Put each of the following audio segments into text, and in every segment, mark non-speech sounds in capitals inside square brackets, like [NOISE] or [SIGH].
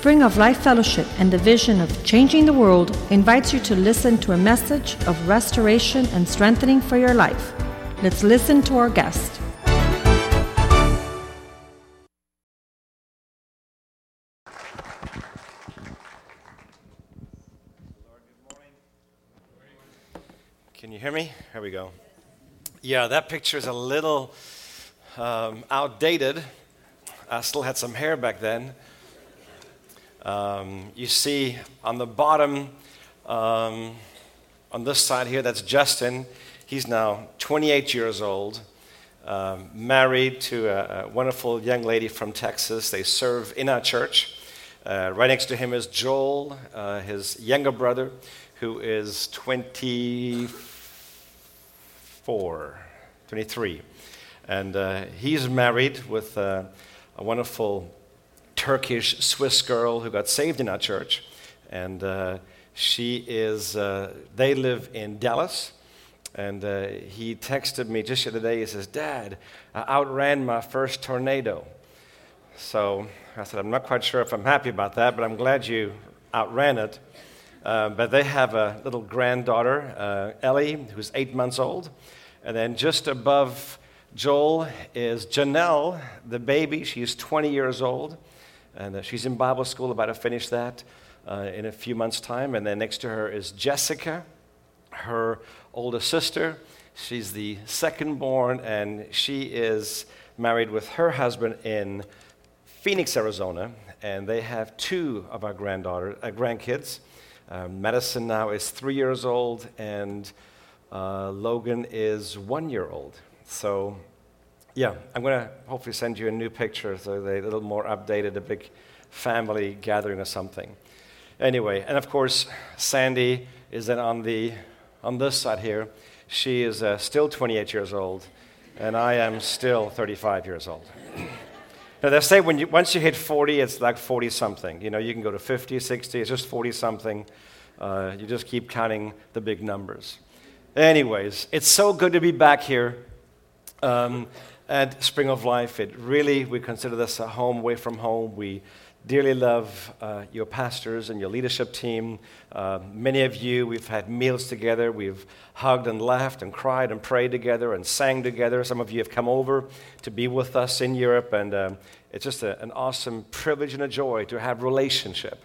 Spring of Life Fellowship and the vision of changing the world invites you to listen to a message of restoration and strengthening for your life. Let's listen to our guest. Can you hear me? Here we go. Yeah, that picture is a little um, outdated. I still had some hair back then. Um, you see on the bottom, um, on this side here, that's Justin. He's now 28 years old, um, married to a, a, wonderful young lady from Texas. They serve in our church. Uh, right next to him is Joel, uh, his younger brother, who is 24. 24, 23. And uh, he's married with uh, a wonderful Turkish Swiss girl who got saved in our church. And uh, she is, uh, they live in Dallas. And uh, he texted me just the other day. He says, Dad, I outran my first tornado. So I said, I'm not quite sure if I'm happy about that, but I'm glad you outran it. Uh, but they have a little granddaughter, uh, Ellie, who's eight months old. And then just above Joel is Janelle, the baby. She's 20 years old. And uh, she's in Bible school, about to finish that uh, in a few months' time. And then next to her is Jessica, her older sister. She's the second born, and she is married with her husband in Phoenix, Arizona. And they have two of our granddaughter, uh, grandkids. Um, Madison now is three years old, and uh, Logan is one year old. So, yeah, I'm going to hopefully send you a new picture so they're a little more updated, a big family gathering or something. Anyway, and of course, Sandy is then on, the, on this side here. She is uh, still 28 years old, and I am still 35 years old. Now, they say when you, once you hit 40, it's like 40 something. You know, you can go to 50, 60, it's just 40 something. Uh, you just keep counting the big numbers. Anyways, it's so good to be back here um, at Spring of Life. It really, we consider this a home away from home. We dearly love uh, your pastors and your leadership team. Uh, many of you, we've had meals together. We've hugged and laughed and cried and prayed together and sang together. Some of you have come over to be with us in Europe, and um, it's just a, an awesome privilege and a joy to have relationship.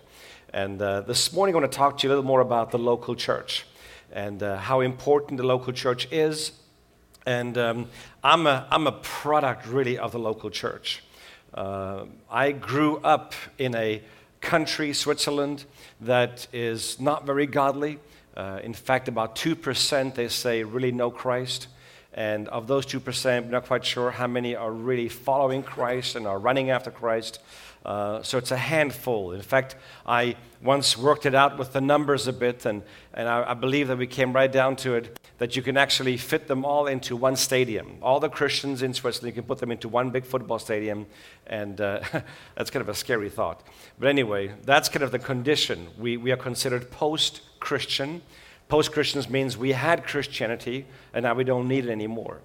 And uh, this morning, I want to talk to you a little more about the local church and uh, how important the local church is. And um, I'm, a, I'm a product, really, of the local church. Uh, I grew up in a country, Switzerland, that is not very godly. Uh, in fact, about 2% they say really know Christ. And of those 2%, I'm not quite sure how many are really following Christ and are running after Christ. Uh, so it's a handful. In fact, I once worked it out with the numbers a bit, and, and I, I, believe that we came right down to it that you can actually fit them all into one stadium. All the Christians in Switzerland, you can put them into one big football stadium, and uh, [LAUGHS] that's kind of a scary thought. But anyway, that's kind of the condition. We, we are considered post Christian. Post Christians means we had Christianity, and now we don't need it anymore.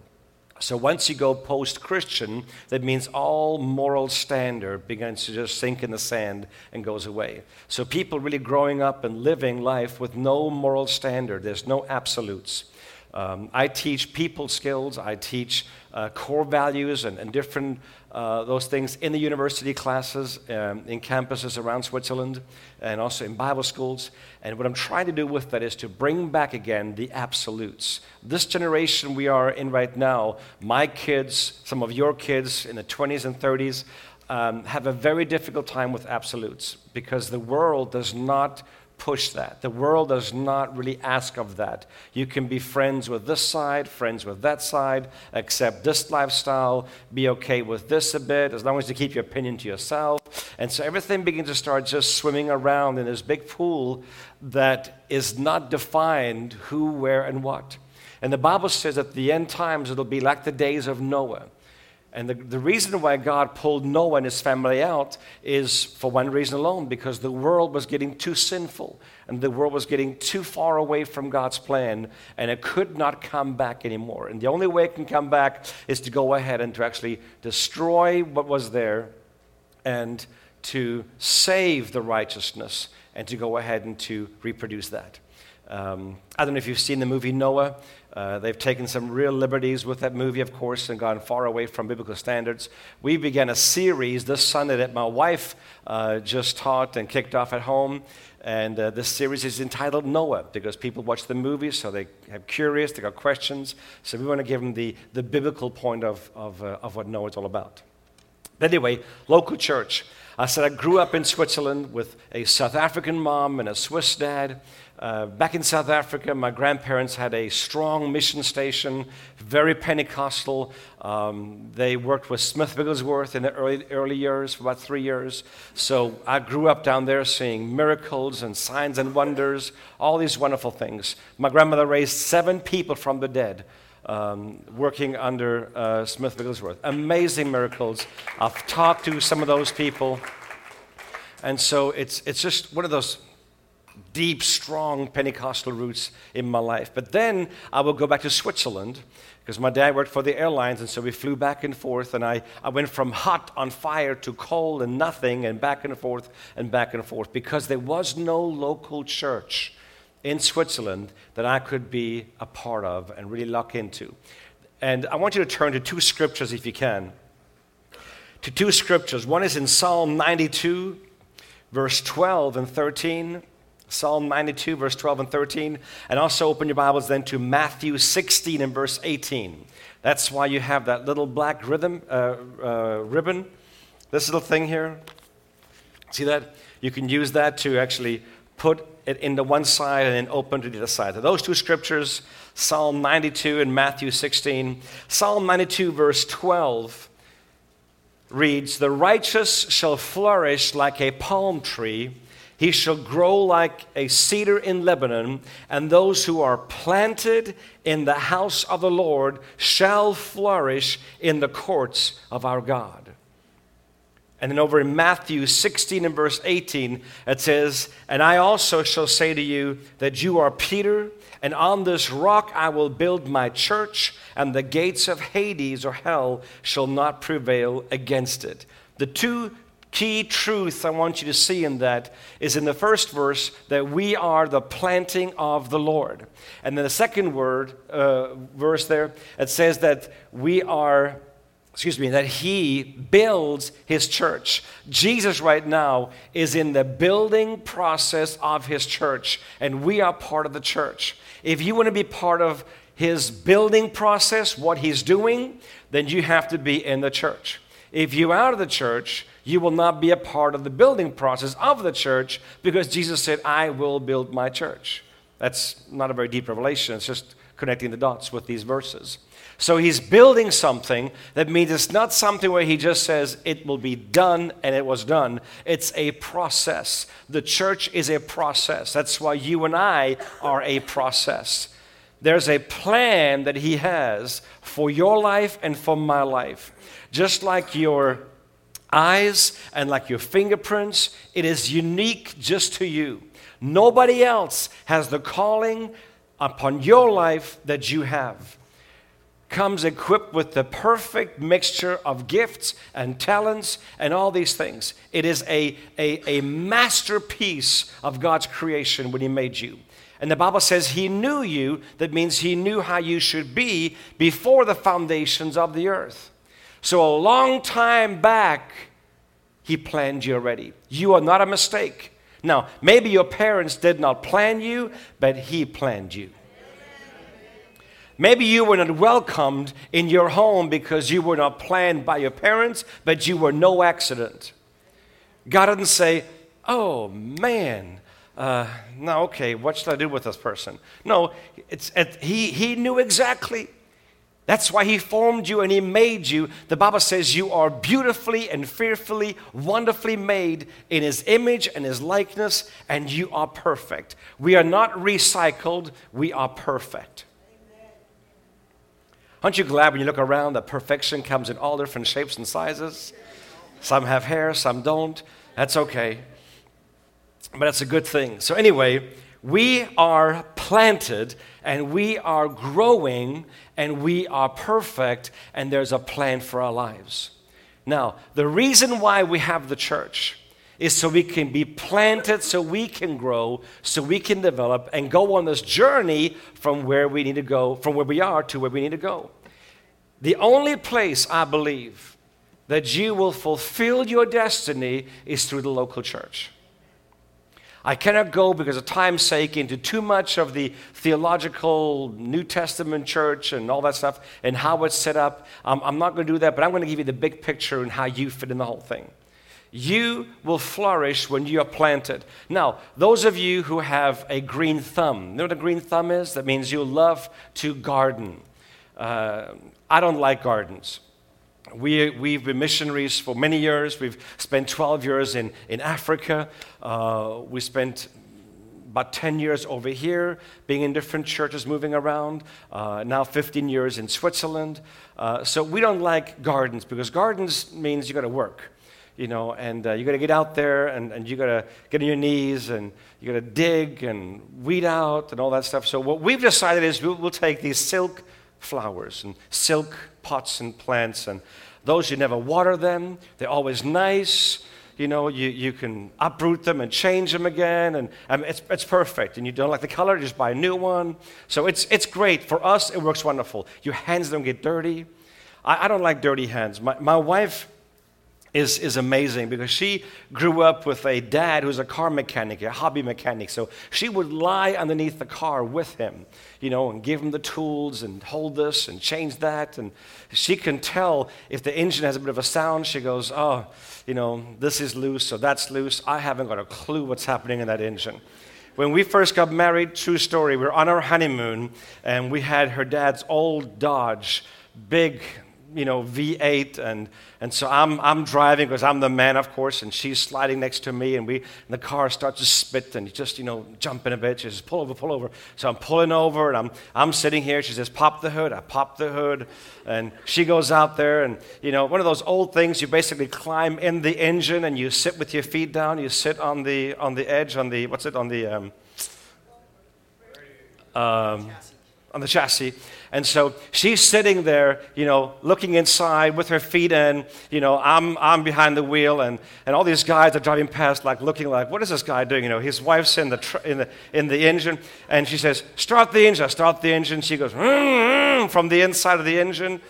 So once you go post Christian, that means all moral standard begins to just sink in the sand and goes away. So people really growing up and living life with no moral standard, there's no absolutes. Um, I teach people skills, I teach uh, core values and, and different uh, those things in the university classes, um, in campuses around Switzerland, and also in Bible schools. And what I'm trying to do with that is to bring back again the absolutes. This generation we are in right now, my kids, some of your kids in the 20s and 30s, um, have a very difficult time with absolutes because the world does not push that. The world does not really ask of that. You can be friends with this side, friends with that side, accept this lifestyle, be okay with this a bit, as long as you keep your opinion to yourself. And so everything begins to start just swimming around in this big pool that is not defined who, where, and what. And the Bible says at the end times it'll be like the days of Noah. And the, the reason why God pulled Noah and his family out is for one reason alone because the world was getting too sinful and the world was getting too far away from God's plan and it could not come back anymore. And the only way it can come back is to go ahead and to actually destroy what was there and to save the righteousness and to go ahead and to reproduce that. Um, I don't know if you've seen the movie Noah. Uh, they've taken some real liberties with that movie, of course, and gone far away from biblical standards. We began a series this Sunday that my wife uh, just taught and kicked off at home. And uh, this series is entitled Noah because people watch the movie, so they have curious, they got questions. So we want to give them the, the biblical point of, of, uh, of what Noah is all about. But anyway, local church. I said I grew up in Switzerland with a South African mom and a Swiss dad. Uh, back in South Africa, my grandparents had a strong mission station, very Pentecostal. Um, they worked with Smith Wigglesworth in the early, early years, for about three years. So I grew up down there seeing miracles and signs and wonders, all these wonderful things. My grandmother raised seven people from the dead. Um, working under uh, Smith Wigglesworth. Amazing miracles. I've talked to some of those people. And so it's, it's just one of those deep, strong Pentecostal roots in my life. But then I would go back to Switzerland because my dad worked for the airlines, and so we flew back and forth. And I, I went from hot on fire to cold and nothing, and back and forth and back and forth because there was no local church in Switzerland that I could be a part of and really lock into. And I want you to turn to two scriptures if you can. To two scriptures. One is in Psalm 92, verse 12 and 13. Psalm 92, verse 12 and 13. And also open your Bibles then to Matthew 16 and verse 18. That's why you have that little black rhythm, uh, uh, ribbon, this little thing here. See that? You can use that to actually put it into one side and then open to the other side. So those two scriptures, Psalm 92 and Matthew 16. Psalm 92, verse 12 reads, The righteous shall flourish like a palm tree he shall grow like a cedar in Lebanon, and those who are planted in the house of the Lord shall flourish in the courts of our God. And then over in Matthew 16 and verse 18, it says, And I also shall say to you that you are Peter, and on this rock I will build my church, and the gates of Hades or hell shall not prevail against it. The two key truth I want you to see in that is in the first verse that we are the planting of the Lord. And then the second word, uh, verse there, it says that we are, excuse me, that He builds His church. Jesus, right now, is in the building process of His church, and we are part of the church. If you want to be part of His building process, what He's doing, then you have to be in the church. If you're out of the church, you will not be a part of the building process of the church because Jesus said, I will build my church. That's not a very deep revelation. It's just connecting the dots with these verses. So he's building something that means it's not something where he just says it will be done and it was done. It's a process. The church is a process. That's why you and I are a process. There's a plan that he has for your life and for my life. Just like your eyes and like your fingerprints. It is unique just to you. Nobody else has the calling upon your life that you have. Comes equipped with the perfect mixture of gifts and talents and all these things. It is a, a, a masterpiece of God's creation when He made you. And the Bible says He knew you, that means He knew how you should be before the foundations of the earth. So, a long time back, He planned you already. You are not a mistake. Now, maybe your parents did not plan you, but He planned you. Maybe you were not welcomed in your home because you were not planned by your parents, but you were no accident. God didn't say, Oh man, uh, no, okay, what should I do with this person? No, it's, it, he, he knew exactly. That's why He formed you and He made you. The Bible says you are beautifully and fearfully, wonderfully made in His image and His likeness, and you are perfect. We are not recycled, we are perfect. Aren't you glad when you look around that perfection comes in all different shapes and sizes? Some have hair, some don't. That's okay. But that's a good thing. So, anyway, we are planted and we are growing and we are perfect and there's a plan for our lives. Now, the reason why we have the church is so we can be planted, so we can grow, so we can develop and go on this journey from where we need to go, from where we are to where we need to go. The only place I believe that you will fulfill your destiny is through the local church. I cannot go because of time's sake into too much of the theological New Testament church and all that stuff and how it's set up. Um, I'm not going to do that, but I'm going to give you the big picture and how you fit in the whole thing. You will flourish when you are planted. Now, those of you who have a green thumb, you know what a green thumb is? That means you love to garden. Uh, I don't like gardens. We, we've been missionaries for many years. We've spent 12 years in, in Africa. Uh, we spent about 10 years over here, being in different churches, moving around. Uh, now 15 years in Switzerland. Uh, so we don't like gardens because gardens means you got to work, you know, and uh, you got to get out there and, and you got to get on your knees and you got to dig and weed out and all that stuff. So what we've decided is we'll, we'll take these silk flowers and silk pots and plants. And those you never water them, they're always nice. You know, you, you can uproot them and change them again, and, and it's, it's perfect. And you don't like the color, just buy a new one. So it's, it's great. For us, it works wonderful. Your hands don't get dirty. I, I don't like dirty hands. My, my wife is, is amazing because she grew up with a dad who's a car mechanic, a hobby mechanic. So she would lie underneath the car with him, you know, and give him the tools and hold this and change that. And she can tell if the engine has a bit of a sound. She goes, Oh, you know, this is loose, so that's loose. I haven't got a clue what's happening in that engine. When we first got married, true story, we were on our honeymoon and we had her dad's old Dodge, big you know, V8. And, and so I'm, I'm driving because I'm the man, of course, and she's sliding next to me. And, we, and the car starts to spit and just, you know, jumping a bit. She says, pull over, pull over. So I'm pulling over and I'm, I'm sitting here. She says, pop the hood. I pop the hood. And she goes out there and, you know, one of those old things, you basically climb in the engine and you sit with your feet down. You sit on the, on the edge, on the, what's it, on the, um, um, on the chassis. And so she's sitting there, you know, looking inside with her feet in. You know, I'm, I'm behind the wheel, and, and all these guys are driving past, like looking like, what is this guy doing? You know, his wife's in the, tr- in the, in the engine, and she says, start the engine, start the engine. She goes, mm-hmm, from the inside of the engine.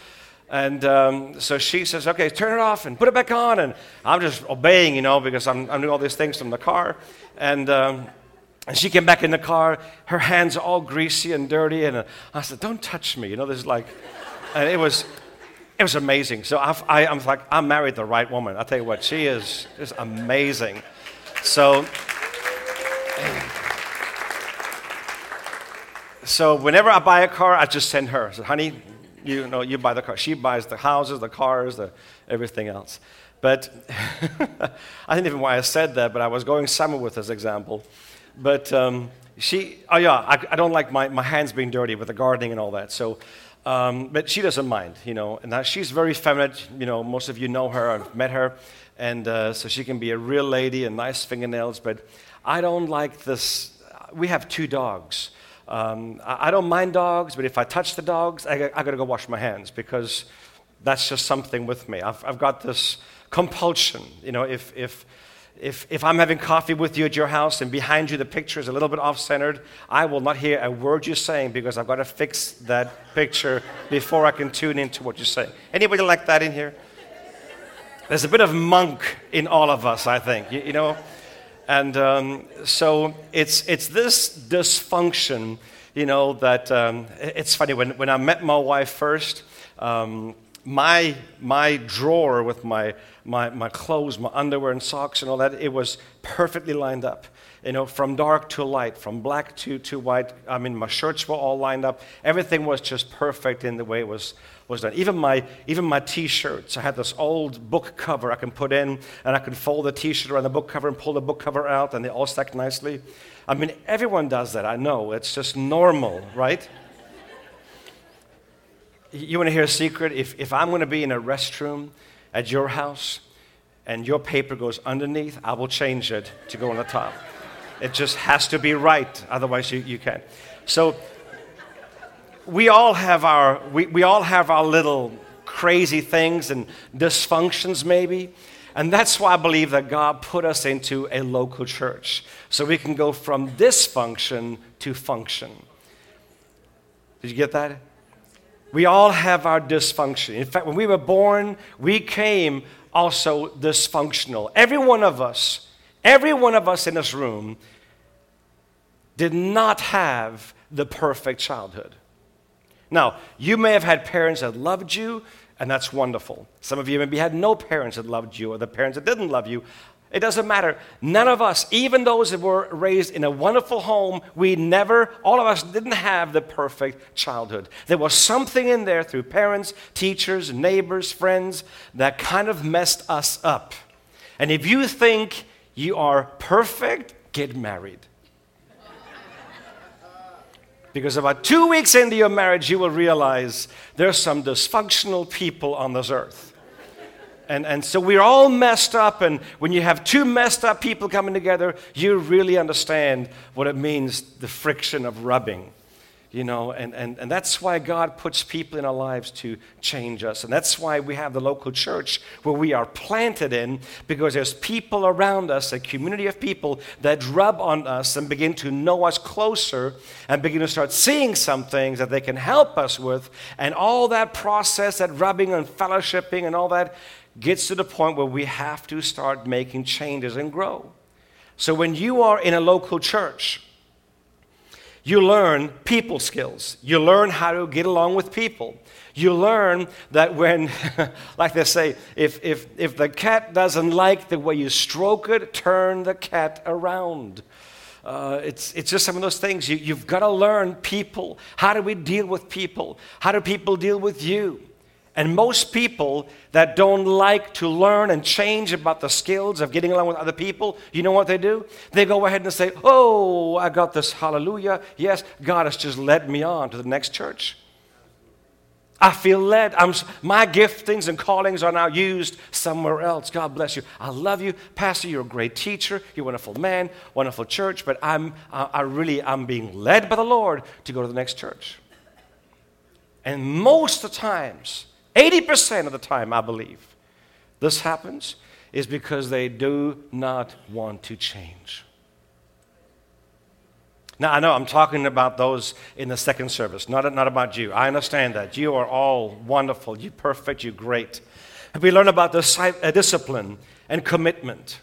And um, so she says, okay, turn it off and put it back on. And I'm just obeying, you know, because I'm, I'm doing all these things from the car. And um, and she came back in the car, her hands all greasy and dirty. And I said, Don't touch me. You know, this is like, and it was, it was amazing. So I, I, I'm like, I married the right woman. I'll tell you what, she is just amazing. So, so whenever I buy a car, I just send her. I said, honey, you know, you buy the car. She buys the houses, the cars, the everything else. But [LAUGHS] I didn't even why I said that, but I was going somewhere with this example. But um, she, oh yeah, I, I, don't like my, my hands being dirty with the gardening and all that. So, um, but she doesn't mind, you know. And she's very feminine. You know, most of you know her. I've met her, and uh, so she can be a real lady and nice fingernails. But I don't like this. We have two dogs. Um, I, I, don't mind dogs, but if I touch the dogs, I, I got to go wash my hands because that's just something with me. I've, I've got this compulsion. You know, if if if, if I'm having coffee with you at your house and behind you the picture is a little bit off centered, I will not hear a word you're saying because I've got to fix that picture before I can tune into what you're saying. Anybody like that in here? There's a bit of monk in all of us, I think, you, you know? And um, so it's, it's this dysfunction, you know, that um, it's funny. When, when I met my wife first, um, my, my drawer with my, my, my clothes, my underwear and socks and all that, it was perfectly lined up. You know, from dark to light, from black to, to white. I mean, my shirts were all lined up. Everything was just perfect in the way it was, was done. Even my, even my t-shirts, I had this old book cover I can put in, and I can fold the t-shirt around the book cover and pull the book cover out, and they all stack nicely. I mean, everyone does that, I know. It's just normal, right? You want to hear a secret? If, if I'm going to be in a restroom at your house and your paper goes underneath, I will change it to go on the top. It just has to be right, otherwise, you, you can't. So, we all have our, we, we all have our little crazy things and dysfunctions, maybe. And that's why I believe that God put us into a local church so we can go from dysfunction to function. Did you get that? We all have our dysfunction. In fact, when we were born, we came also dysfunctional. Every one of us, every one of us in this room did not have the perfect childhood. Now, you may have had parents that loved you, and that's wonderful. Some of you maybe had no parents that loved you, or the parents that didn't love you. It doesn't matter. None of us, even those that were raised in a wonderful home, we never, all of us didn't have the perfect childhood. There was something in there through parents, teachers, neighbors, friends that kind of messed us up. And if you think you are perfect, get married. Because about two weeks into your marriage, you will realize there's some dysfunctional people on this earth. And, and so we're all messed up, and when you have two messed up people coming together, you really understand what it means the friction of rubbing you know, and, and, and that's why God puts people in our lives to change us. And that's why we have the local church where we are planted in, because there's people around us, a community of people that rub on us and begin to know us closer and begin to start seeing some things that they can help us with. And all that process, that rubbing and fellowshipping and all that, gets to the point where we have to start making changes and grow. So when you are in a local church, you learn people skills. You learn how to get along with people. You learn that when, [LAUGHS] like they say, if, if, if the cat doesn't like the way you stroke it, turn the cat around. Uh, it's, it's just some of those things. You, you've got to learn people. How do we deal with people? How do people deal with you? And most people that don't like to learn and change about the skills of getting along with other people, you know what they do? They go ahead and say, Oh, I got this hallelujah. Yes, God has just led me on to the next church. I feel led. I'm, my giftings and callings are now used somewhere else. God bless you. I love you, Pastor. You're a great teacher. You're a wonderful man, wonderful church. But I'm, I, really, I'm being led by the Lord to go to the next church. And most of the times, 80% of the time, I believe, this happens is because they do not want to change. Now, I know I'm talking about those in the second service, not, not about you. I understand that. You are all wonderful. You're perfect. You're great. And we learn about the uh, discipline and commitment.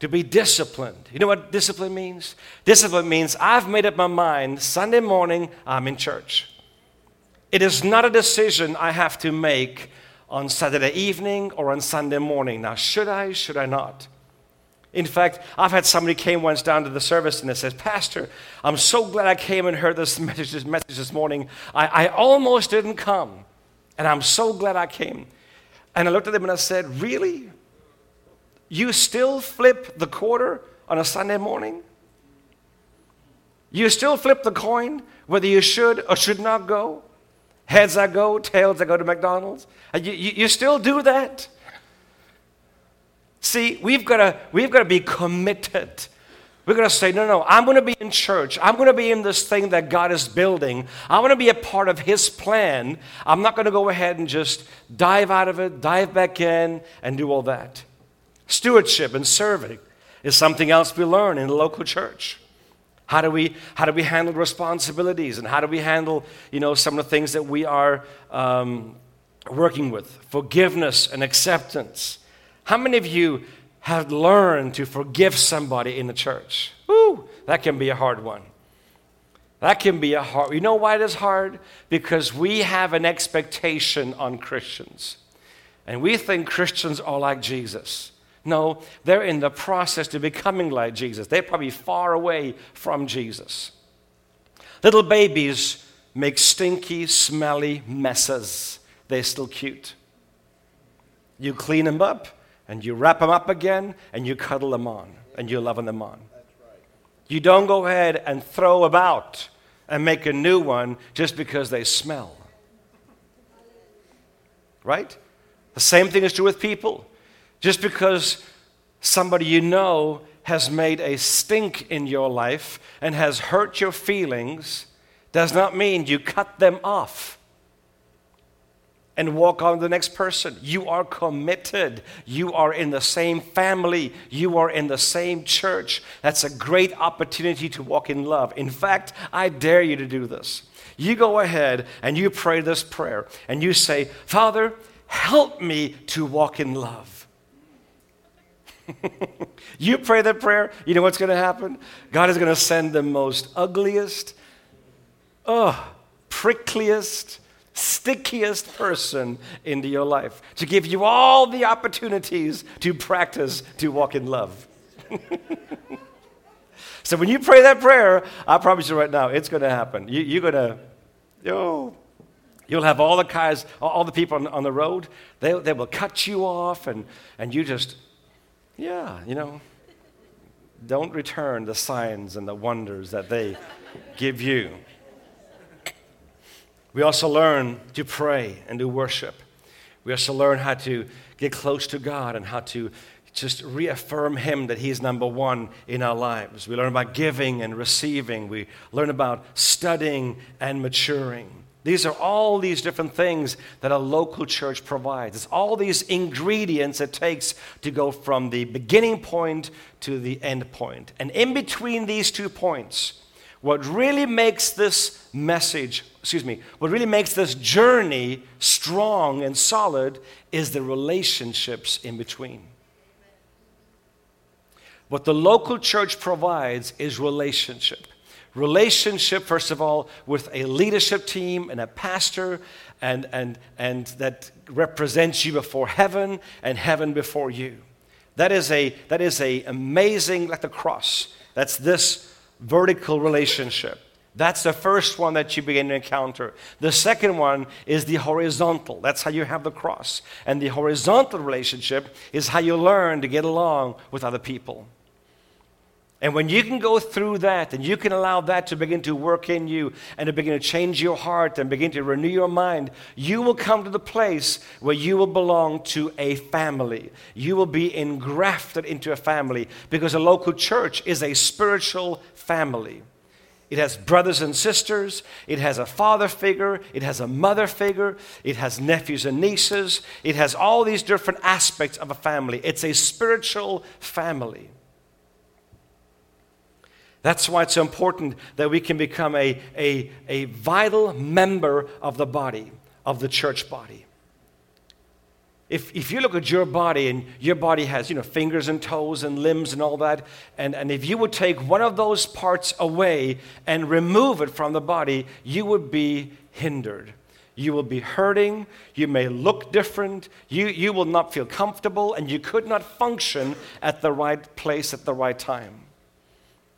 To be disciplined. You know what discipline means? Discipline means I've made up my mind Sunday morning, I'm in church. It is not a decision I have to make on Saturday evening or on Sunday morning. Now, should I, should I not? In fact, I've had somebody came once down to the service and they says, Pastor, I'm so glad I came and heard this [LAUGHS] message this, message this morning. I, I almost didn't come, and I'm so glad I came. And I looked at them and I said, Really? You still flip the quarter on a Sunday morning? You still flip the coin whether you should or should not go? Heads I go, tails I go to McDonald's. Uh, you, you, you still do that? See, we've got to we've to be committed. We're going to say, no, no, I'm going to be in church. I'm going to be in this thing that God is building. I want to be a part of His plan. I'm not going to go ahead and just dive out of it, dive back in, and do all that. Stewardship and serving is something else we learn in the local church. How do we, how do we handle responsibilities and how do we handle, you know, some of the things that we are um, working with? Forgiveness and acceptance. How many of you have learned to forgive somebody in the church? Woo, that can be a hard one. That can be a hard. You know why it is hard? Because we have an expectation on Christians. And we think Christians are like Jesus. No, they're in the process to becoming like Jesus. They're probably far away from Jesus. Little babies make stinky, smelly messes. They're still cute. You clean them up, and you wrap them up again, and you cuddle them on, and you're loving them on. You don't go ahead and throw about and make a new one just because they smell. Right? The same thing is true with people. Just because somebody you know has made a stink in your life and has hurt your feelings does not mean you cut them off. and walk on to the next person. You are committed. You are in the same family. You are in the same church. That's a great opportunity to walk in love. In fact, I dare you to do this. You go ahead and you pray this prayer and you say, Father, help me to walk in love. [LAUGHS] you pray that prayer, you know what's going to happen? God is going to send the most ugliest, oh, prickliest, stickiest person into your life to give you all the opportunities to practice to walk in love. [LAUGHS] so when you pray that prayer, I promise you right now, it's going to happen. You, are going to, oh, you'll have all the cars, all the people on, on the road, they, they will cut you off, and, and you just, yeah, you know, don't return the signs and the wonders that they give you. We also learn to pray and to worship. We also learn how to get close to God and how to just reaffirm Him that He's number one in our lives. We learn about giving and receiving. We learn about studying and maturing. These are all these different things that a local church provides. It's all these ingredients it takes to go from the beginning point to the end point. And in between these two points, what really makes this message, excuse me, what really makes this journey strong and solid is the relationships in between. What the local church provides is relationship. Relationship, first of all, with a leadership team and a pastor, and, and, and that represents you before heaven and heaven before you. That is a that is a amazing like the cross. That's this vertical relationship. That's the first one that you begin to encounter. The second one is the horizontal. That's how you have the cross. And the horizontal relationship is how you learn to get along with other people. And when you can go through that and you can allow that to begin to work in you and to begin to change your heart and begin to renew your mind, you will come to the place where you will belong to a family. You will be engrafted into a family because a local church is a spiritual family. It has brothers and sisters. It has a father figure. It has a mother figure. It has nephews and nieces. It has all these different aspects of a family. It's a spiritual family. That's why it's so important that we can become a, a, a vital member of the body, of the church body. If, if you look at your body and your body has you know, fingers and toes and limbs and all that, and, and if you would take one of those parts away and remove it from the body, you would be hindered. You will be hurting. You may look different. You, you will not feel comfortable, and you could not function at the right place at the right time.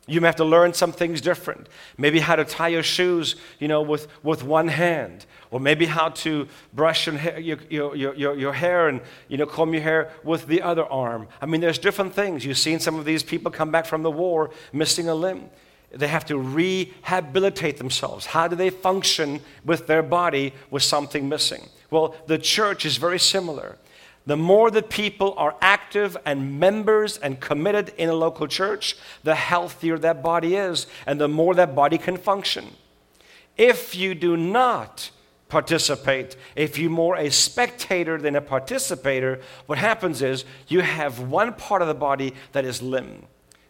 You may have to learn some things different. Maybe how to tie your shoes, you know, with, with one hand. Or maybe how to brush your, your, your, your, your hair and, you know, comb your hair with the other arm. I mean, there's different things. You've seen some of these people come back from the war missing a limb. They have to rehabilitate themselves. How do they function with their body with something missing? Well, the church is very similar the more that people are active and members and committed in a local church, the healthier that body is, and the more that body can function. If you do not participate, if you're more a spectator than a participator, what happens is you have one part of the body that is limb.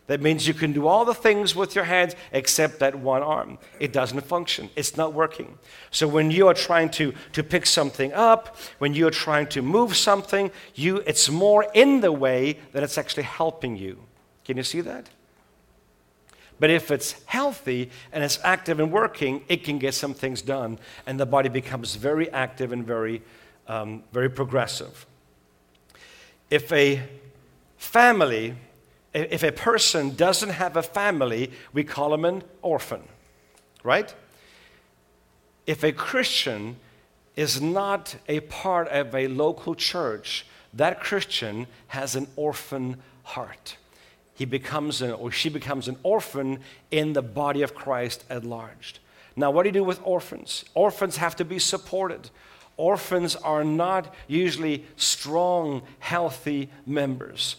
That means you can do all the things with your hands except that one arm. It doesn't function, it's not working. So when you are trying to, to pick something up, when you are trying to move something, you, it's more in the way than it's actually helping you. Can you see that? But if it's healthy and it's active and working, it can get some things done, and the body becomes very active and very, um, very progressive. If a family if a person doesn't have a family, we call him an orphan, right? If a Christian is not a part of a local church, that Christian has an orphan heart. He becomes an, or she becomes an orphan in the body of Christ at large. Now, what do you do with orphans? Orphans have to be supported. Orphans are not usually strong, healthy members.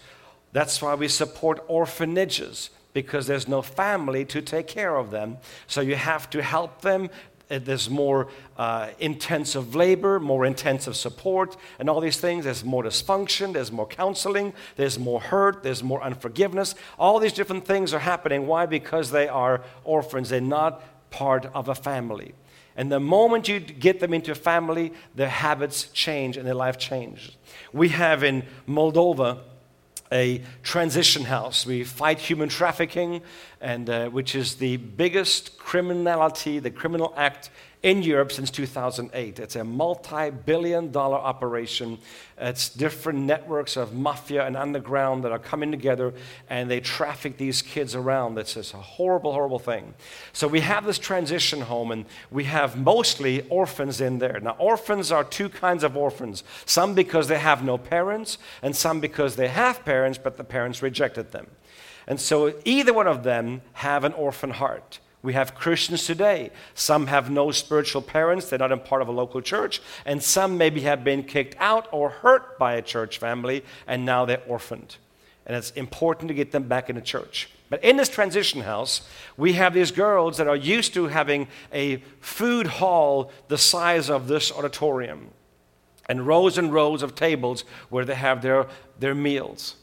That's why we support orphanages, because there's no family to take care of them. So you have to help them uh, there's more uh, intensive labor, more intensive support, and all these things. There's more dysfunction, there's more counseling, there's more hurt, there's more unforgiveness. All these different things are happening. Why? Because they are orphans, they're not part of a family. And the moment you get them into a family, their habits change and their life changes. We have in Moldova a transition house. We fight human trafficking, and, uh, which is the biggest criminality, the criminal act in Europe since 2008. It's a multi billion dollar operation. It's different networks of mafia and underground that are coming together and they traffic these kids around. It's just a horrible, horrible thing. So we have this transition home and we have mostly orphans in there. Now, orphans are two kinds of orphans some because they have no parents, and some because they have parents, but the parents rejected them. And so either one of them have an orphan heart. We have Christians today. Some have no spiritual parents, they're not a part of a local church, and some maybe have been kicked out or hurt by a church family, and now they're orphaned. And it's important to get them back in a church. But in this transition house, we have these girls that are used to having a food hall the size of this auditorium and rows and rows of tables where they have their, their meals.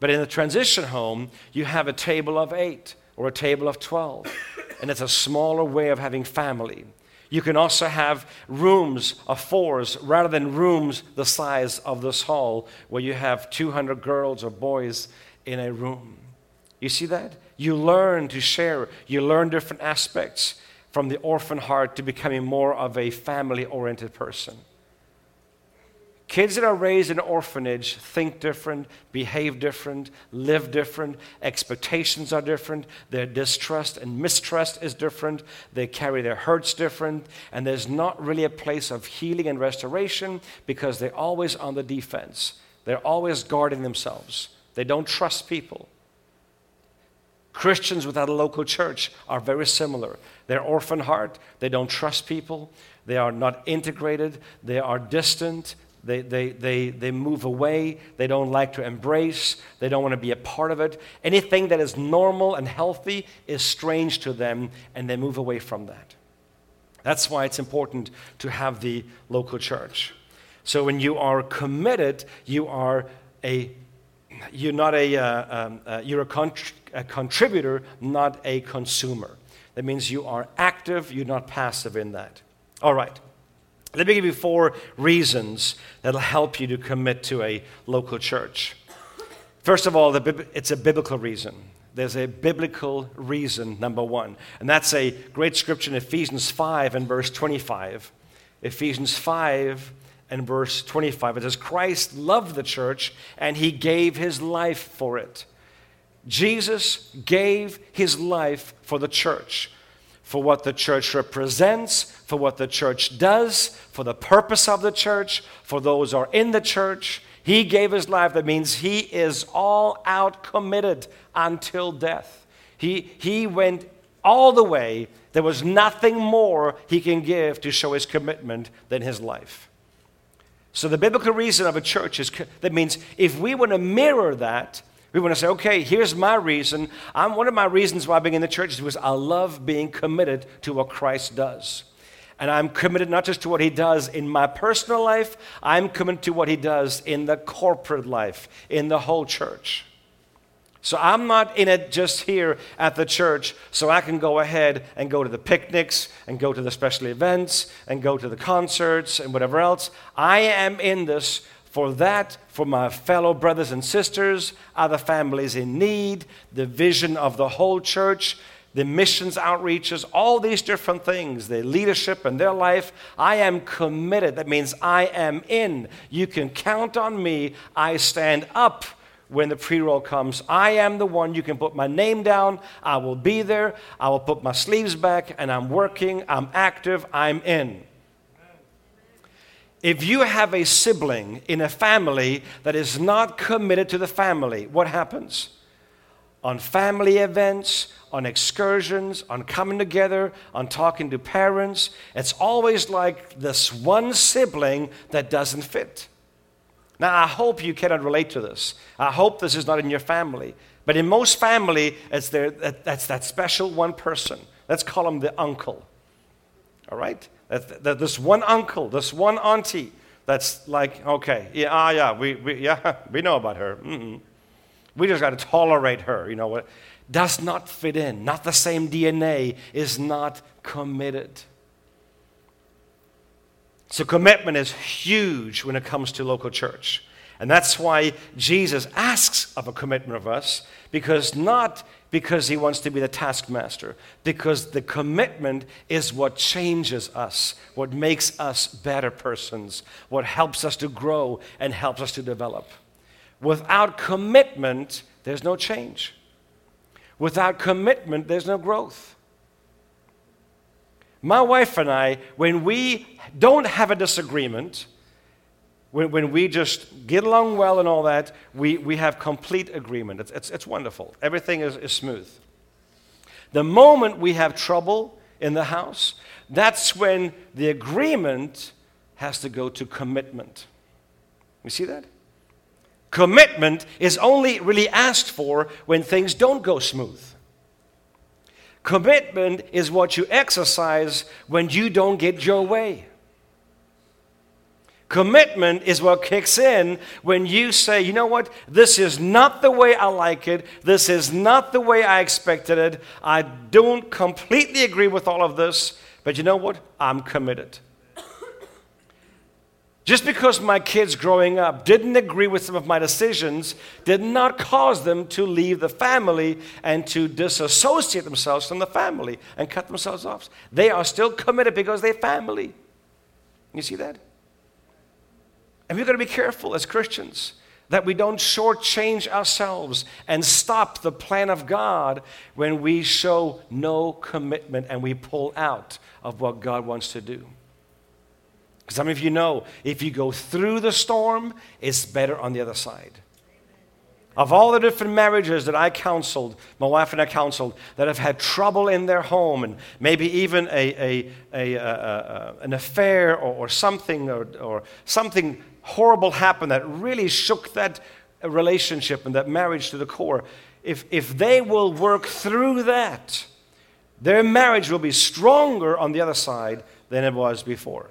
But in the transition home, you have a table of eight or a table of 12. And it's a smaller way of having family. You can also have rooms of fours rather than rooms the size of this hall where you have 200 girls or boys in a room. You see that? You learn to share, you learn different aspects from the orphan heart to becoming more of a family oriented person. Kids that are raised in an orphanage think different, behave different, live different, expectations are different, their distrust and mistrust is different, they carry their hurts different, and there's not really a place of healing and restoration because they're always on the defense. They're always guarding themselves. They don't trust people. Christians without a local church are very similar. They're orphan heart, they don't trust people, they are not integrated, they are distant, they, they, they, they move away. They don't like to embrace. They don't want to be a part of it. Anything that is normal and healthy is strange to them, and they move away from that. That's why it's important to have the local church. So when you are committed, you are a you're not a uh, um, uh, you're a, contr- a contributor, not a consumer. That means you are active. You're not passive in that. All right. Let me give you four reasons that'll help you to commit to a local church. First of all, it's a biblical reason. There's a biblical reason, number one. And that's a great scripture in Ephesians 5 and verse 25. Ephesians 5 and verse 25. It says, Christ loved the church and he gave his life for it. Jesus gave his life for the church for what the church represents, for what the church does, for the purpose of the church, for those who are in the church. He gave his life. That means he is all out committed until death. He, he went all the way. There was nothing more he can give to show his commitment than his life. So, the biblical reason of a church is that means if we want to mirror that, we want to say, okay, here's my reason. I'm, one of my reasons why being in the church is because I love being committed to what Christ does. And I'm committed not just to what he does in my personal life, I'm committed to what he does in the corporate life, in the whole church. So I'm not in it just here at the church so I can go ahead and go to the picnics and go to the special events and go to the concerts and whatever else. I am in this for that, for my fellow brothers and sisters, other families in need, the vision of the whole church, the missions outreaches, all these different things, the leadership and their life. I am committed. That means I am in. You can count on me. I stand up when the pre roll comes. I am the one. You can put my name down. I will be there. I will put my sleeves back and I'm working. I'm active. I'm in. If you have a sibling in a family that is not committed to the family, what happens? On family events, on excursions, on coming together, on talking to parents, it's always like this one sibling that doesn't fit. Now, I hope you cannot relate to this. I hope this is not in your family. But in most family, it's there, that's that special one person. Let's call him the uncle. All right? That, that this one uncle, this one auntie, that's like, okay, yeah, ah, yeah, we, we, yeah, [LAUGHS] we know about her. Mm-mm. We just got to tolerate her. You know what? Does not fit in. Not the same DNA. Is not committed. So commitment is huge when it comes to local church. And that's why Jesus asks of a commitment of us, because not because he wants to be the taskmaster, because the commitment is what changes us, what makes us better persons, what helps us to grow and helps us to develop. Without commitment, there's no change. Without commitment, there's no growth. My wife and I, when we don't have a disagreement, when, when we just get along well and all that, we, we have complete agreement. It's, it's, it's wonderful. Everything is, is smooth. The moment we have trouble in the house, that's when the agreement has to go to commitment. You see that? Commitment is only really asked for when things don't go smooth. Commitment is what you exercise when you don't get your way. Commitment is what kicks in when you say, you know what, this is not the way I like it. This is not the way I expected it. I don't completely agree with all of this, but you know what? I'm committed. Just because my kids growing up didn't agree with some of my decisions did not cause them to leave the family and to disassociate themselves from the family and cut themselves off. They are still committed because they're family. You see that? And we've got to be careful as Christians that we don't shortchange ourselves and stop the plan of God when we show no commitment and we pull out of what God wants to do. Some of you know if you go through the storm, it's better on the other side. Of all the different marriages that I counseled, my wife and I counseled, that have had trouble in their home and maybe even a, a, a, an affair or, or something or, or something horrible happened that really shook that relationship and that marriage to the core, if, if they will work through that, their marriage will be stronger on the other side than it was before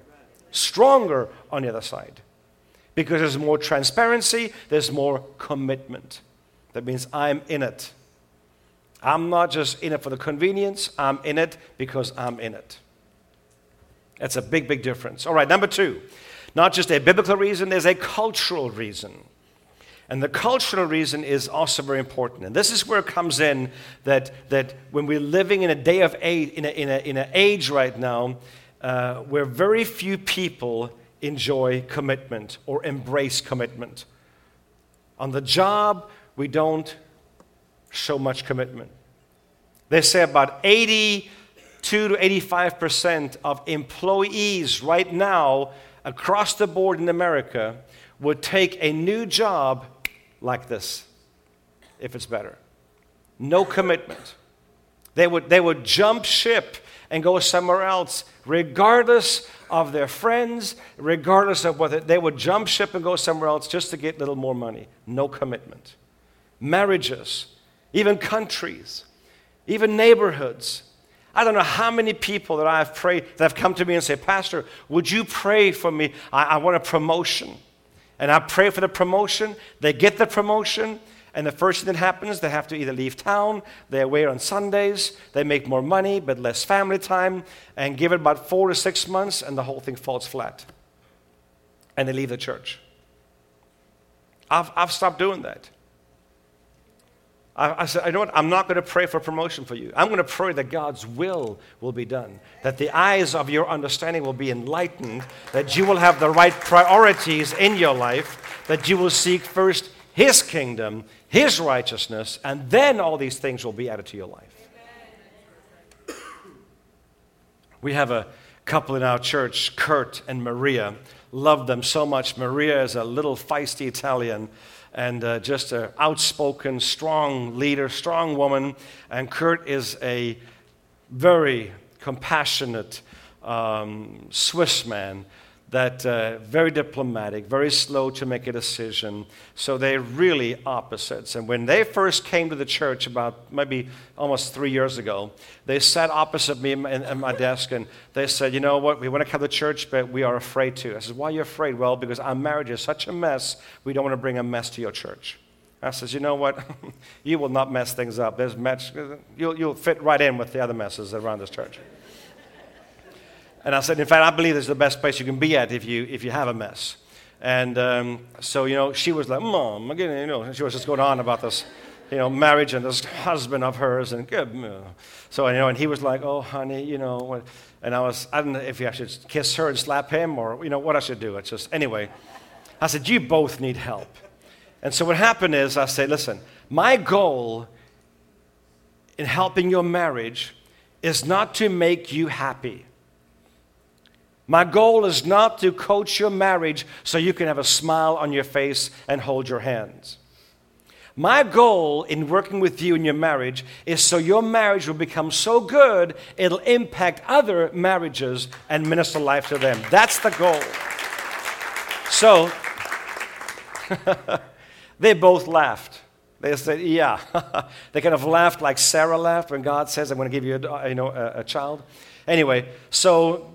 stronger on the other side. Because there's more transparency, there's more commitment. That means I'm in it. I'm not just in it for the convenience, I'm in it because I'm in it. That's a big, big difference. All right, number two, not just a biblical reason, there's a cultural reason. And the cultural reason is also very important. And this is where it comes in that, that when we're living in a day of age, in, a, in, a, in an age right now uh, where very few people enjoy commitment or embrace commitment. On the job, we don't show much commitment. They say about 82 to 85% of employees right now across the board in America would take a new job like this if it's better. No commitment. They would, they would jump ship and go somewhere else, regardless of their friends, regardless of whether they would jump ship and go somewhere else just to get a little more money. No commitment. Marriages, even countries, even neighborhoods. I don't know how many people that I've prayed that have come to me and say, Pastor, would you pray for me? I, I want a promotion. And I pray for the promotion. They get the promotion. And the first thing that happens, they have to either leave town, they're away on Sundays, they make more money but less family time, and give it about four to six months, and the whole thing falls flat. And they leave the church. I've, I've stopped doing that. I, I said, I know what? I'm not going to pray for promotion for you. I'm going to pray that God's will will be done, that the eyes of your understanding will be enlightened, that you will have the right priorities in your life, that you will seek first His kingdom his righteousness, and then all these things will be added to your life. We have a couple in our church, Kurt and Maria. Love them so much. Maria is a little feisty Italian and uh, just an outspoken, strong leader, strong woman. And Kurt is a very compassionate um, Swiss man that uh, very diplomatic, very slow to make a decision. So they're really opposites. And when they first came to the church about maybe almost three years ago, they sat opposite me at my desk and they said, You know what? We want to come to church, but we are afraid to. I said, Why are you afraid? Well, because our marriage is such a mess, we don't want to bring a mess to your church. I says, You know what? [LAUGHS] you will not mess things up. There's you'll, you'll fit right in with the other messes around this church. And I said, in fact, I believe this is the best place you can be at if you, if you have a mess. And um, so, you know, she was like, Mom, again, you know, she was just going on about this, you know, marriage and this husband of hers. And. So, you know, and he was like, oh, honey, you know. And I was, I don't know if I should kiss her and slap him or, you know, what I should do. It's just, anyway. I said, you both need help. And so what happened is I said, listen, my goal in helping your marriage is not to make you happy. My goal is not to coach your marriage so you can have a smile on your face and hold your hands. My goal in working with you in your marriage is so your marriage will become so good it'll impact other marriages and minister life to them. That's the goal. So, [LAUGHS] they both laughed. They said, Yeah. [LAUGHS] they kind of laughed like Sarah laughed when God says, I'm going to give you a, you know, a, a child. Anyway, so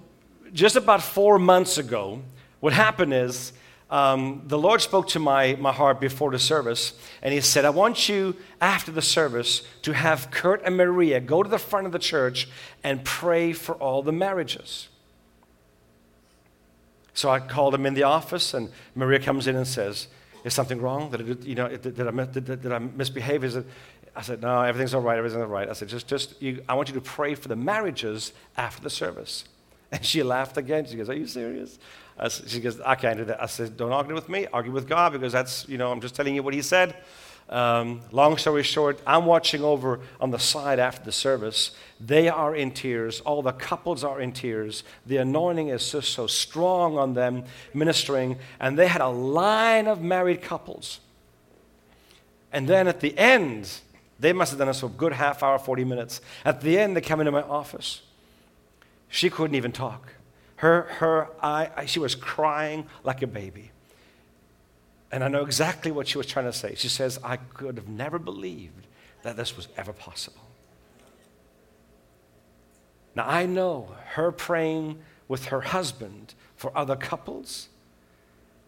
just about four months ago, what happened is um, the Lord spoke to my, my heart before the service, and He said, I want you, after the service, to have Kurt and Maria go to the front of the church and pray for all the marriages. So I called him in the office, and Maria comes in and says, Is something wrong? Did, I, you know, did, did, I, did, did I misbehave? Is it, I said, No, everything's all right, everything's all right. I said, Just, just you, I want you to pray for the marriages after the service. And she laughed again. She goes, Are you serious? she goes, I can't do that. I said, Don't argue with me. Argue with God because that's, you know, I'm just telling you what He said. Um, long story short, I'm watching over on the side after the service. They are in tears. All the couples are in tears. The anointing is just so strong on them ministering. And they had a line of married couples. And then at the end, they must have done this for a good half hour, 40 minutes. At the end, they come into my office. She couldn't even talk. Her, her eye, she was crying like a baby. And I know exactly what she was trying to say. She says, I could have never believed that this was ever possible. Now, I know her praying with her husband for other couples.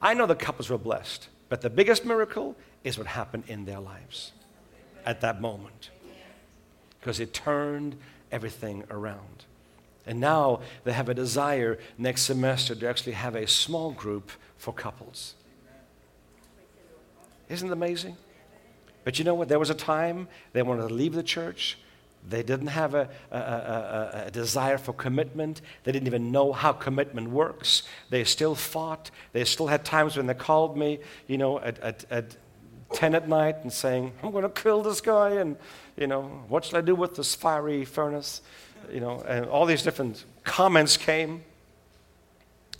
I know the couples were blessed, but the biggest miracle is what happened in their lives at that moment because it turned everything around. And now they have a desire next semester to actually have a small group for couples. Isn't it amazing? But you know what? There was a time they wanted to leave the church. They didn't have a, a, a, a, desire for commitment. They didn't even know how commitment works. They still fought. They still had times when they called me, you know, at, at, at 10 at night and saying, I'm going to kill this guy. And, you know, what shall I do with this fiery furnace? you know, and all these different comments came.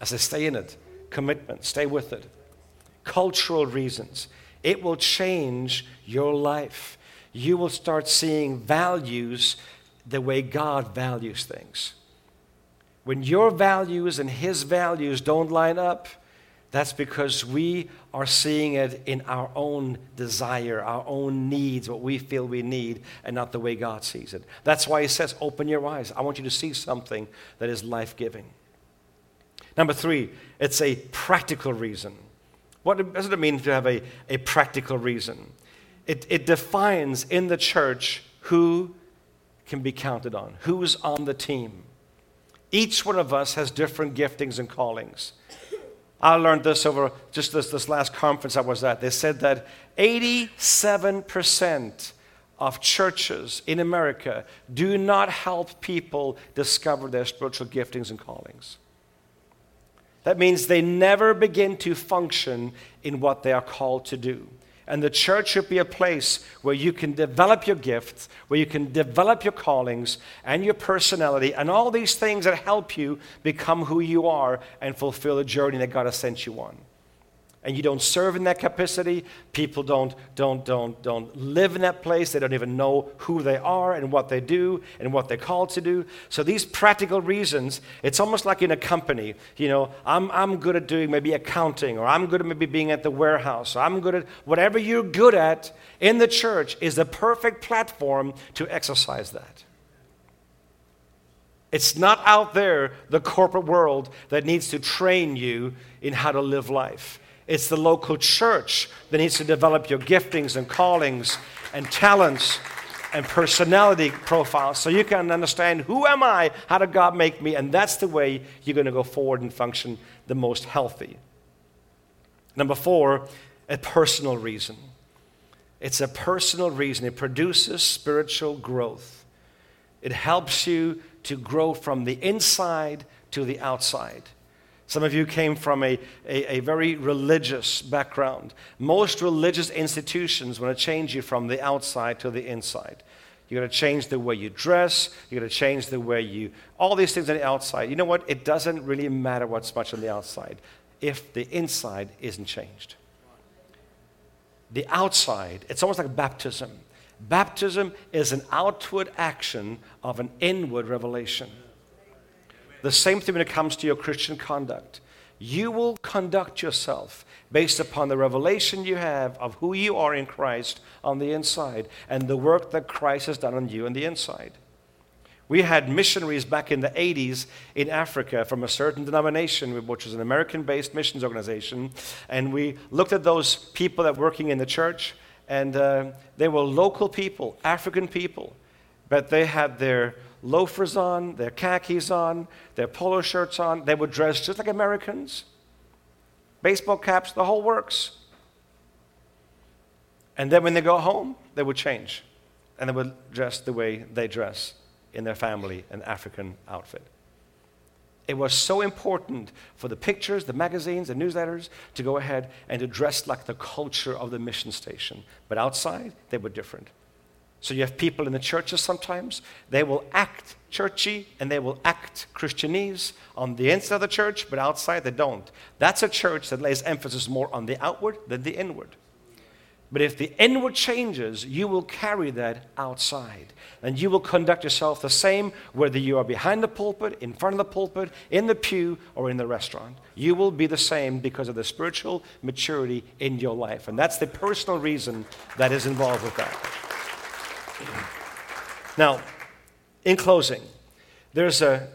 I said, stay in it. Commitment, stay with it. Cultural reasons. It will change your life. You will start seeing values the way God values things. When your values and His values don't line up, that's because we are seeing it in our own desire, our own needs, what we feel we need, and not the way God sees it. That's why He says, Open your eyes. I want you to see something that is life giving. Number three, it's a practical reason. What does it mean to have a, a practical reason? It, it defines in the church who can be counted on, who's on the team. Each one of us has different giftings and callings. I learned this over just this, this last conference I was at. They said that 87% of churches in America do not help people discover their spiritual giftings and callings. That means they never begin to function in what they are called to do. And the church should be a place where you can develop your gifts, where you can develop your callings and your personality, and all these things that help you become who you are and fulfill the journey that God has sent you on. And you don't serve in that capacity, people don't, don't, don't, don't live in that place. They don't even know who they are and what they do and what they're called to do. So, these practical reasons, it's almost like in a company. You know, I'm, I'm good at doing maybe accounting, or I'm good at maybe being at the warehouse, or I'm good at whatever you're good at in the church is the perfect platform to exercise that. It's not out there, the corporate world, that needs to train you in how to live life. It's the local church that needs to develop your giftings and callings and talents and personality profiles so you can understand who am I, how did God make me, and that's the way you're going to go forward and function the most healthy. Number four, a personal reason. It's a personal reason. It produces spiritual growth. It helps you to grow from the inside to the outside. Some of you came from a, a, a, very religious background. Most religious institutions want to change you from the outside to the inside. You're going to change the way you dress. You're going to change the way you, all these things on the outside. You know what? It doesn't really matter what's much on the outside if the inside isn't changed. The outside, it's almost like baptism. Baptism is an outward action of an inward revelation. The same thing when it comes to your Christian conduct. You will conduct yourself based upon the revelation you have of who you are in Christ on the inside and the work that Christ has done on you on the inside. We had missionaries back in the 80s in Africa from a certain denomination, which was an American based missions organization. And we looked at those people that were working in the church, and uh, they were local people, African people, but they had their loafers on, their khakis on, their polo shirts on. They would dress just like Americans, baseball caps, the whole works. And then when they go home, they would change and they would dress the way they dress in their family, an African outfit. It was so important for the pictures, the magazines, the newsletters to go ahead and to dress like the culture of the mission station. But outside, they were different. So you have people in the churches sometimes, they will act churchy and they will act Christianese on the inside of the church, but outside they don't. That's a church that lays emphasis more on the outward than the inward. But if the inward changes, you will carry that outside. And you will conduct yourself the same whether you are behind the pulpit, in front of the pulpit, in the pew, or in the restaurant. You will be the same because of the spiritual maturity in your life. And that's the personal reason that is involved with that. Now, in closing, there's a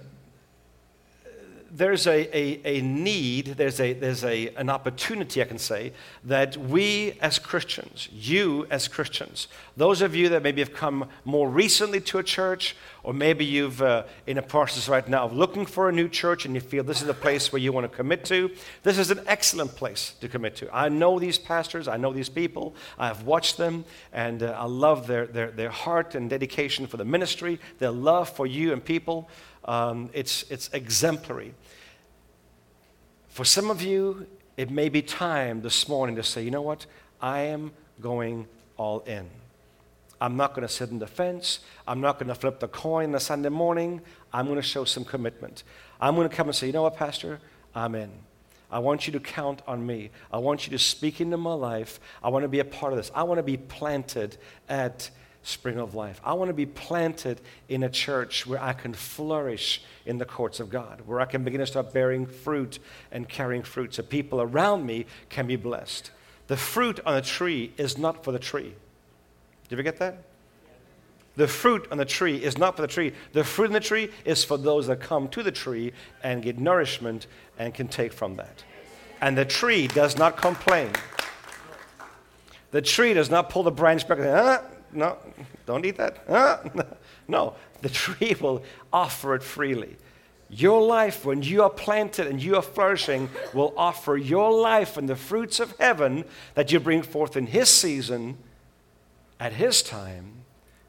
there's a, a, a, need, there's, a, there's a, an opportunity, I can say, that we as Christians, you as Christians, those of you that maybe have come more recently to a church, or maybe you've uh, in a process right now of looking for a new church and you feel this is a place where you want to commit to, this is an excellent place to commit to. I know these pastors, I know these people, I've watched them, and uh, I love their, their, their heart and dedication for the ministry, their love for you and people. Um, it's, it's exemplary. For some of you, it may be time this morning to say, you know what? I am going all in. I'm not going to sit in the fence. I'm not going to flip the coin on a Sunday morning. I'm going to show some commitment. I'm going to come and say, you know what, Pastor? I'm in. I want you to count on me. I want you to speak into my life. I want to be a part of this. I want to be planted at spring of life. I want to be planted in a church where I can flourish in the courts of God, where I can begin to start bearing fruit and carrying fruit so people around me can be blessed. The fruit on a tree is not for the tree. Did you ever get that? The fruit on the tree is not for the tree. The fruit on the tree is for those that come to the tree and get nourishment and can take from that. And the tree does not complain. The tree does not pull the branch back ah, no, don't eat that. [LAUGHS] No, the tree will offer it freely. Your life, when you are planted and you are flourishing, will offer your life and the fruits of heaven that you bring forth in His season, at His time,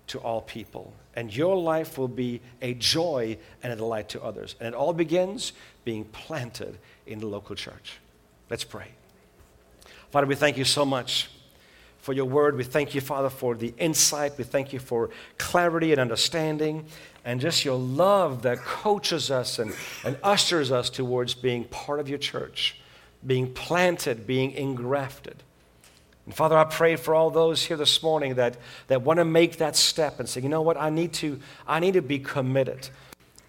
to all people. And your life will be a joy and a delight to others. And it all begins being planted in the local church. Let's pray. Father, we thank you so much for your word. We thank you, Father, for the insight. We thank you for clarity and understanding and just your love that coaches us and, and ushers us towards being part of your church, being planted, being engrafted. And Father, I pray for all those here this morning that, that want to make that step and say, you know what, I need to, I need to be committed.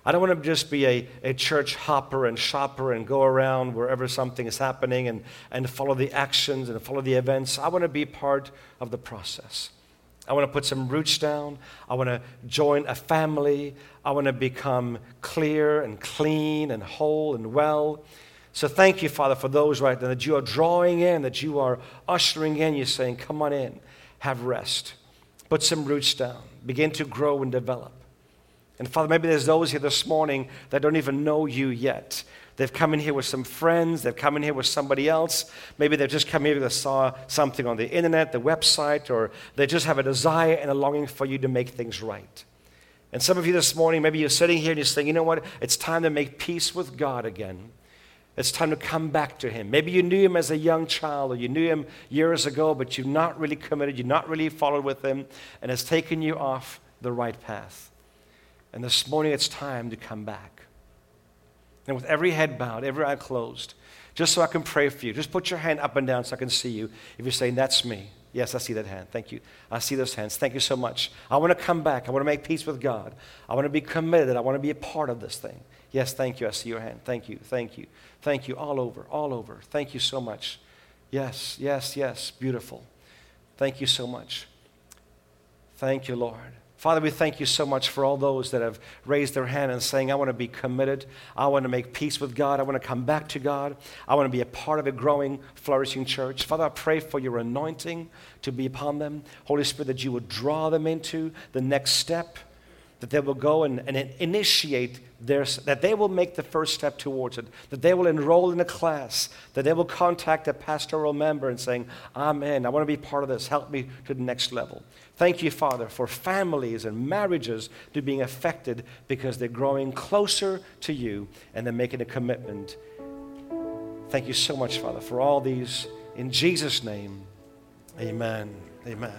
I don't want to just be a, a church hopper and shopper and go around wherever something is happening and, and follow the actions and follow the events. I want to be part of the process. I want to put some roots down. I want to join a family. I want to become clear and clean and whole and well. So thank you, Father, for those right now that you are drawing in, that you are ushering in. You're saying, come on in, have rest, put some roots down, begin to grow and develop. And Father, maybe there's those here this morning that don't even know you yet. They've come in here with some friends, they've come in here with somebody else. Maybe they've just come here because they saw something on the internet, the website, or they just have a desire and a longing for you to make things right. And some of you this morning, maybe you're sitting here and you're saying, you know what? It's time to make peace with God again. It's time to come back to Him. Maybe you knew Him as a young child or you knew Him years ago, but you've not really committed, you've not really followed with Him, and it's taken you off the right path. And this morning it's time to come back. And with every head bowed, every eye closed, just so I can pray for you, just put your hand up and down so I can see you. If you're saying, That's me. Yes, I see that hand. Thank you. I see those hands. Thank you so much. I want to come back. I want to make peace with God. I want to be committed. I want to be a part of this thing. Yes, thank you. I see your hand. Thank you. Thank you. Thank you. All over. All over. Thank you so much. Yes, yes, yes. Beautiful. Thank you so much. Thank you, Lord. Father, we thank you so much for all those that have raised their hand and saying, I want to be committed. I want to make peace with God. I want to come back to God. I want to be a part of a growing, flourishing church. Father, I pray for your anointing to be upon them. Holy Spirit, that you would draw them into the next step that they will go and, and initiate their, that they will make the first step towards it, that they will enroll in a class, that they will contact a pastoral member and saying, Amen, I want to be part of this, help me to the next level. Thank you, Father, for families and marriages to being affected because they're growing closer to you and they're making a commitment. Thank you so much, Father, for all these. In Jesus' name, amen. Amen.